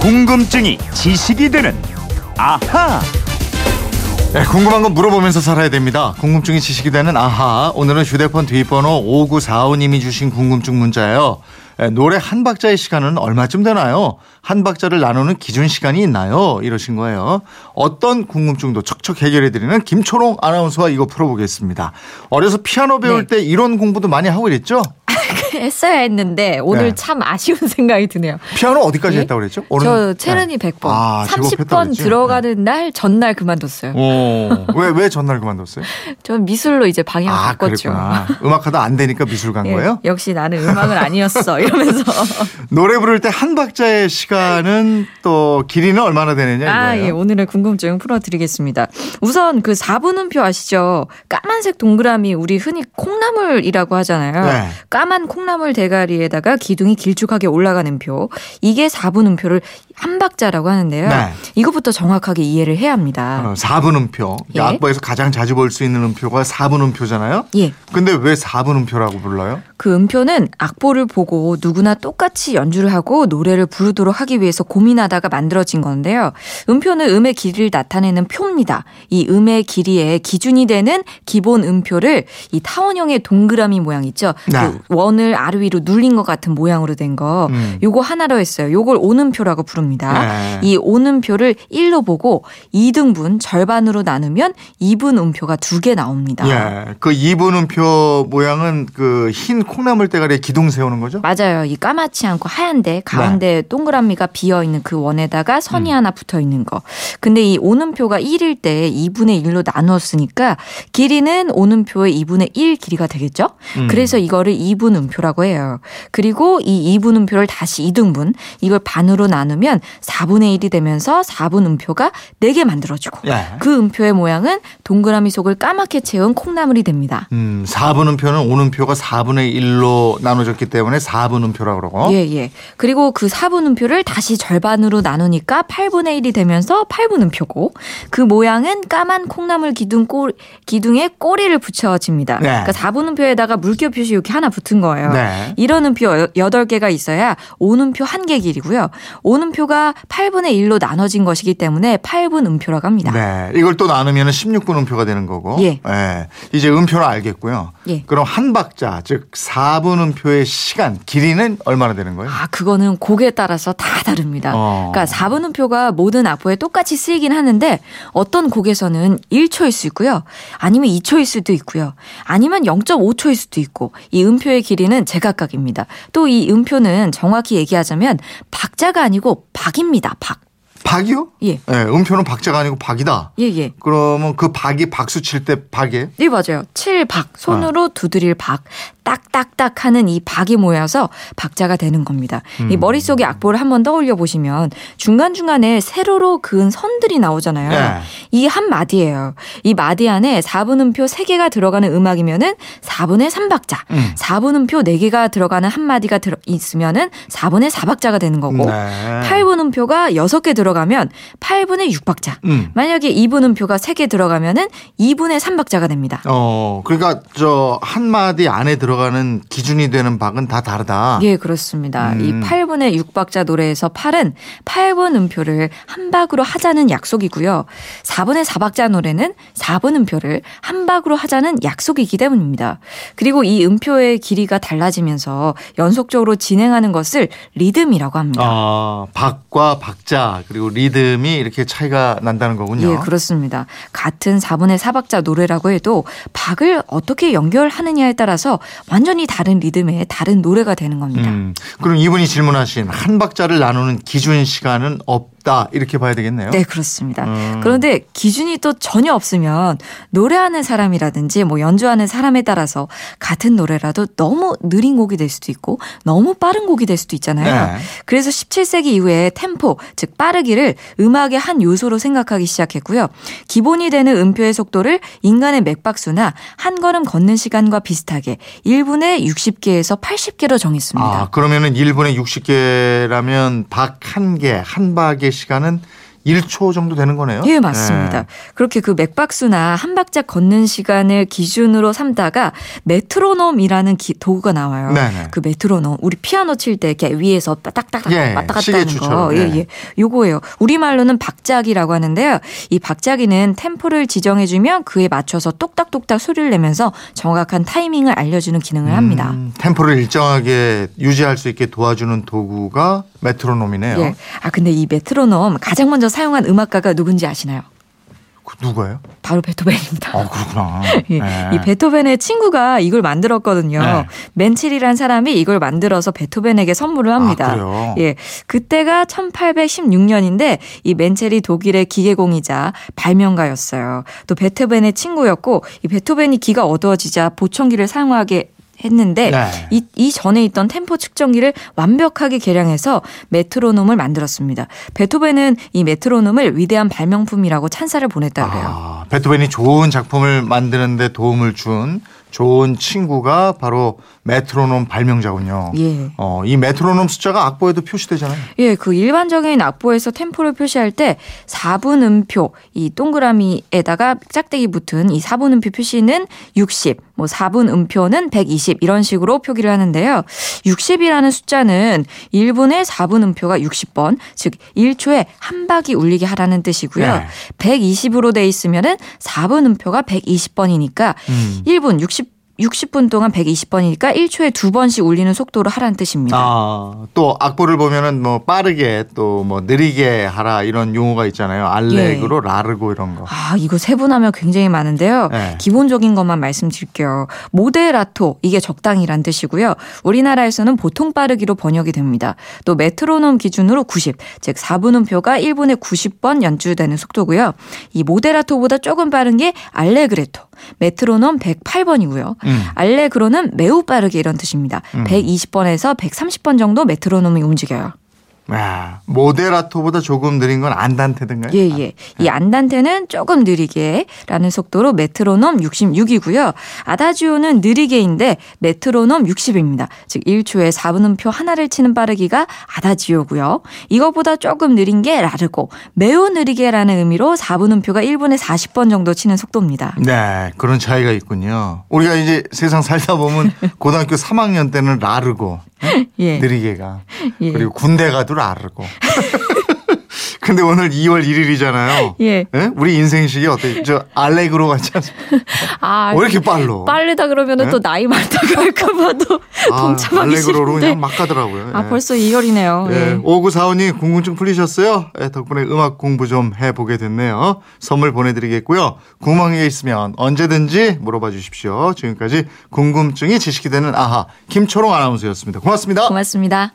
궁금증이 지식이 되는 아하. 네, 궁금한 건 물어보면서 살아야 됩니다. 궁금증이 지식이 되는 아하. 오늘은 휴대폰 뒷번호 5945님이 주신 궁금증 문자예요. 네, 노래 한 박자의 시간은 얼마쯤 되나요? 한 박자를 나누는 기준 시간이 있나요? 이러신 거예요. 어떤 궁금증도 척척 해결해드리는 김초롱 아나운서와 이거 풀어보겠습니다. 어려서 피아노 배울 네. 때 이런 공부도 많이 하고 그랬죠? 했어야 했는데 오늘 네. 참 아쉬운 생각이 드네요. 피아노 어디까지 예? 했다고 그랬죠? 저 체르니 100번, 아, 제법 했다고 30번 그랬지? 들어가는 날 전날 그만뒀어요. 오, 왜, 왜 전날 그만뒀어요? 전 미술로 이제 방향을 아, 바꿨죠. 음악하다 안 되니까 미술 간 예, 거예요? 역시 나는 음악은 아니었어 이러면서 노래 부를 때 한 박자의 시간은 또 길이는 얼마나 되느냐 아, 이거예요. 예, 오늘의 궁금증 풀어드리겠습니다. 우선 그 4분음표 아시죠? 까만색 동그라미 우리 흔히 콩나물이라고 하잖아요. 네. 까만 콩나물 대가리에다가 기둥이 길쭉하게 올라가는 표. 이게 4분 음표를 한 박자라고 하는데요. 네. 이것부터 정확하게 이해를 해야 합니다. 어, 4분 음표. 예. 악보에서 가장 자주 볼 수 있는 음표가 4분 음표잖아요. 예. 근데 왜 4분 음표라고 불러요? 그 음표는 악보를 보고 누구나 똑같이 연주를 하고 노래를 부르도록 하기 위해서 고민하다가 만들어진 건데요. 음표는 음의 길이를 나타내는 표입니다. 이 음의 길이의 기준이 되는 기본 음표를 이 타원형의 동그라미 모양 있죠. 네. 그 원을 아래 위로 눌린 것 같은 모양으로 된 거. 음. 요거 하나로 했어요. 요걸 오음표라고 부릅니다. 네. 이 오음표를 1로 보고 2등분 절반으로 나누면 2분 음표가 두 개 나옵니다. 예. 그 2분 음표 모양은 그 흰 콩나물 대가리에 기둥 세우는 거죠? 맞아요. 이 까맣지 않고 하얀데 가운데 동그라미가 비어 있는 그 원에다가 선이 하나 붙어 있는 거. 근데 이 오음표가 1일 때 2분의 1로 나누었으니까 길이는 오음표의 2분의 1 길이가 되겠죠? 그래서 이거를 2분 음표라고 해요. 그리고 이 2분 음표를 다시 2등분 이걸 반으로 나누면 4분의 1이 되면서 4분 음표가 4개 만들어지고 예. 그 음표의 모양은 동그라미 속을 까맣게 채운 콩나물이 됩니다. 음, 4분 음표는 5음표가 4분의 1로 나눠졌기 때문에 4분 음표라고 그러고. 예, 예. 그리고 그 4분 음표를 다시 절반으로 나누니까 8분의 1이 되면서 8분 음표고 그 모양은 까만 콩나물 기둥 꼬, 기둥에 꼬리를 붙여집니다. 네. 그러니까 4분 음표에다가 물결 표시 이렇게 하나 붙은 거예요. 네. 이런 음표 8개가 있어야 오음표 한개 길이고요. 오음표 가 8분의 1로 나눠진 것이기 때문에 8분 음표라고 합니다. 네. 이걸 또 나누면 16분 음표가 되는 거고. 예. 이제 음표는 알겠고요. 예. 그럼 한 박자, 즉 4분 음표의 시간, 길이는 얼마나 되는 거예요? 아, 그거는 곡에 따라서 다 다릅니다. 어. 그러니까 4분 음표가 모든 악보에 똑같이 쓰이긴 하는데 어떤 곡에서는 1초일 수 있고요. 아니면 2초일 수도 있고요. 아니면 0.5초일 수도 있고 이 음표의 길이는 제각각입니다. 또 이 음표는 정확히 얘기하자면 박자가 아니고 박입니다. 박. 박이요? 예. 예, 음표는 박자가 아니고 박이다. 예, 예. 그러면 그 박이 박수 칠 때 박이에요? 네, 맞아요. 칠박. 손으로 두드릴 박. 딱딱딱 하는 이 박이 모여서 박자가 되는 겁니다. 이 머릿속에 악보를 한번 떠올려 보시면 중간중간에 세로로 그은 선들이 나오잖아요. 네. 이한 마디예요. 이 마디 안에 4분음표 3개가 들어가는 음악이면은 4분의 3박자. 음. 4분음표 4개가 들어가는 한 마디가 들어 있으면은 4분의 4박자가 되는 거고. 네. 8분음표가 6개 들어가면 8분의 6박자. 음. 만약에 2분음표가 3개 들어가면은 2분의 3박자가 됩니다. 어, 그러니까 저 한 마디 안에 들어가는 기준이 되는 박은 다 다르다. 예, 그렇습니다. 음. 이 8분의 6박자 노래에서 8은 8분 음표를 한 박으로 하자는 약속이고요. 4분의 4박자 노래는 4분 음표를 한 박으로 하자는 약속이기 때문입니다. 그리고 이 음표의 길이가 달라지면서 연속적으로 진행하는 것을 리듬이라고 합니다. 아, 박과 박자 그리고 리듬이 이렇게 차이가 난다는 거군요. 예, 그렇습니다. 같은 4분의 4박자 노래라고 해도 박을 어떻게 연결하느냐에 따라서 완전히 다른 리듬의 다른 노래가 되는 겁니다. 음, 그럼 이분이 질문하신 한 박자를 나누는 기준 시간은 없다 이렇게 봐야 되겠네요. 네, 그렇습니다. 음. 그런데 기준이 또 전혀 없으면 노래하는 사람이라든지 뭐 연주하는 사람에 따라서 같은 노래라도 너무 느린 곡이 될 수도 있고 너무 빠른 곡이 될 수도 있잖아요. 네. 그래서 17세기 이후에 템포, 즉 빠르기를 음악의 한 요소로 생각하기 시작했고요. 기본이 되는 음표의 속도를 인간의 맥박수나 한 걸음 걷는 시간과 비슷하게 1분에 60개에서 80개로 정했습니다. 아, 그러면은 1분에 60개라면 박 한 개, 한 박의 시간은 1초 정도 되는 거네요. 예, 맞습니다. 네. 그렇게 그 맥박수나 한 박자 걷는 시간을 기준으로 삼다가 메트로놈이라는 기- 도구가 나와요. 네네. 그 메트로놈 우리 피아노 칠 때 이렇게 위에서 딱딱딱 예, 왔다 갔다 하는 거. 예, 예. 예. 요거예요. 우리말로는 박자기라고 하는데요. 이 박자기는 템포를 지정해 주면 그에 맞춰서 똑딱똑딱 소리를 내면서 정확한 타이밍을 알려 주는 기능을 합니다. 음, 템포를 일정하게 유지할 수 있게 도와주는 도구가 메트로놈이네요. 예. 아 근데 이 메트로놈 가장 먼저 사용한 음악가가 누군지 아시나요? 그 누구예요? 바로 베토벤입니다. 아 그렇구나. 예, 네. 이 베토벤의 친구가 이걸 만들었거든요. 네. 멘칠이란 사람이 이걸 만들어서 베토벤에게 선물을 합니다. 아, 그래요? 예, 그때가 1816년인데 이 멘첼이 독일의 기계공이자 발명가였어요. 또 베토벤의 친구였고 이 베토벤이 기가 어두워지자 보청기를 사용하게 했는데 네. 이, 이 전에 있던 템포 측정기를 완벽하게 개량해서 메트로놈을 만들었습니다. 베토벤은 이 메트로놈을 위대한 발명품이라고 찬사를 보냈다고 해요. 아, 베토벤이 좋은 작품을 만드는데 도움을 준 좋은 친구가 바로 메트로놈 발명자군요. 예. 어, 이 메트로놈 숫자가 악보에도 표시되잖아요. 예, 그 일반적인 악보에서 템포를 표시할 때 4분 음표, 이 동그라미에다가 짝대기 붙은 이 4분 음표 표시는 60, 뭐 4분 음표는 120 이런 식으로 표기를 하는데요. 60이라는 숫자는 1분에 4분 음표가 60번, 즉 1초에 한 박이 울리게 하라는 뜻이고요. 네. 120으로 돼 있으면은 4분 음표가 120번이니까 음. 1분 60 60분 동안 120번이니까 1초에 두 번씩 울리는 속도로 하라는 뜻입니다. 아, 또 악보를 보면은 뭐 빠르게 또 뭐 느리게 하라 이런 용어가 있잖아요. 알레그로, 라르고 이런 거. 아, 이거 세분하면 굉장히 많은데요. 네. 기본적인 것만 말씀드릴게요. 모데라토, 이게 적당이란 뜻이고요. 우리나라에서는 보통 빠르기로 번역이 됩니다. 또 메트로놈 기준으로 90, 즉 4분음표가 1분에 90번 연주되는 속도고요. 이 모데라토보다 조금 빠른 게 알레그레토, 메트로놈 108번이고요. 음. 알레그로는 매우 빠르게 이런 뜻입니다. 120번에서 130번 정도 메트로놈이 움직여요. 아, 모데라토보다 조금 느린 건 안단테든가요? 예, 예. 이 안단테는 조금 느리게라는 속도로 메트로놈 66이고요. 아다지오는 느리게인데 메트로놈 60입니다. 즉 1초에 4분음표 하나를 치는 빠르기가 아다지오고요. 이거보다 조금 느린 게 라르고 매우 느리게라는 의미로 4분음표가 1분에 40번 정도 치는 속도입니다. 네, 그런 차이가 있군요. 우리가 이제 세상 살다 보면 고등학교 3학년 때는 라르고 예. 느리게가 예. 그리고 군대 가도 라르고. 근데 오늘 2월 1일이잖아요. 예. 우리 인생식이 어때? 저 알레그로 같지 않습니까? 아, 왜 이렇게 빨로? 빠르다 그러면은 네? 또 나이 많다고 할까봐 도 아, 동참하기 알레그로로 싫은데. 그냥 막 가더라고요. 아, 예. 벌써 2월이네요. 예, 예. 5945님 궁금증 풀리셨어요? 예, 덕분에 음악 공부 좀 해보게 됐네요. 선물 보내드리겠고요. 궁금한 게 있으면 언제든지 물어봐 주십시오. 지금까지 궁금증이 지식이 되는 아하 김초롱 아나운서였습니다. 고맙습니다. 고맙습니다.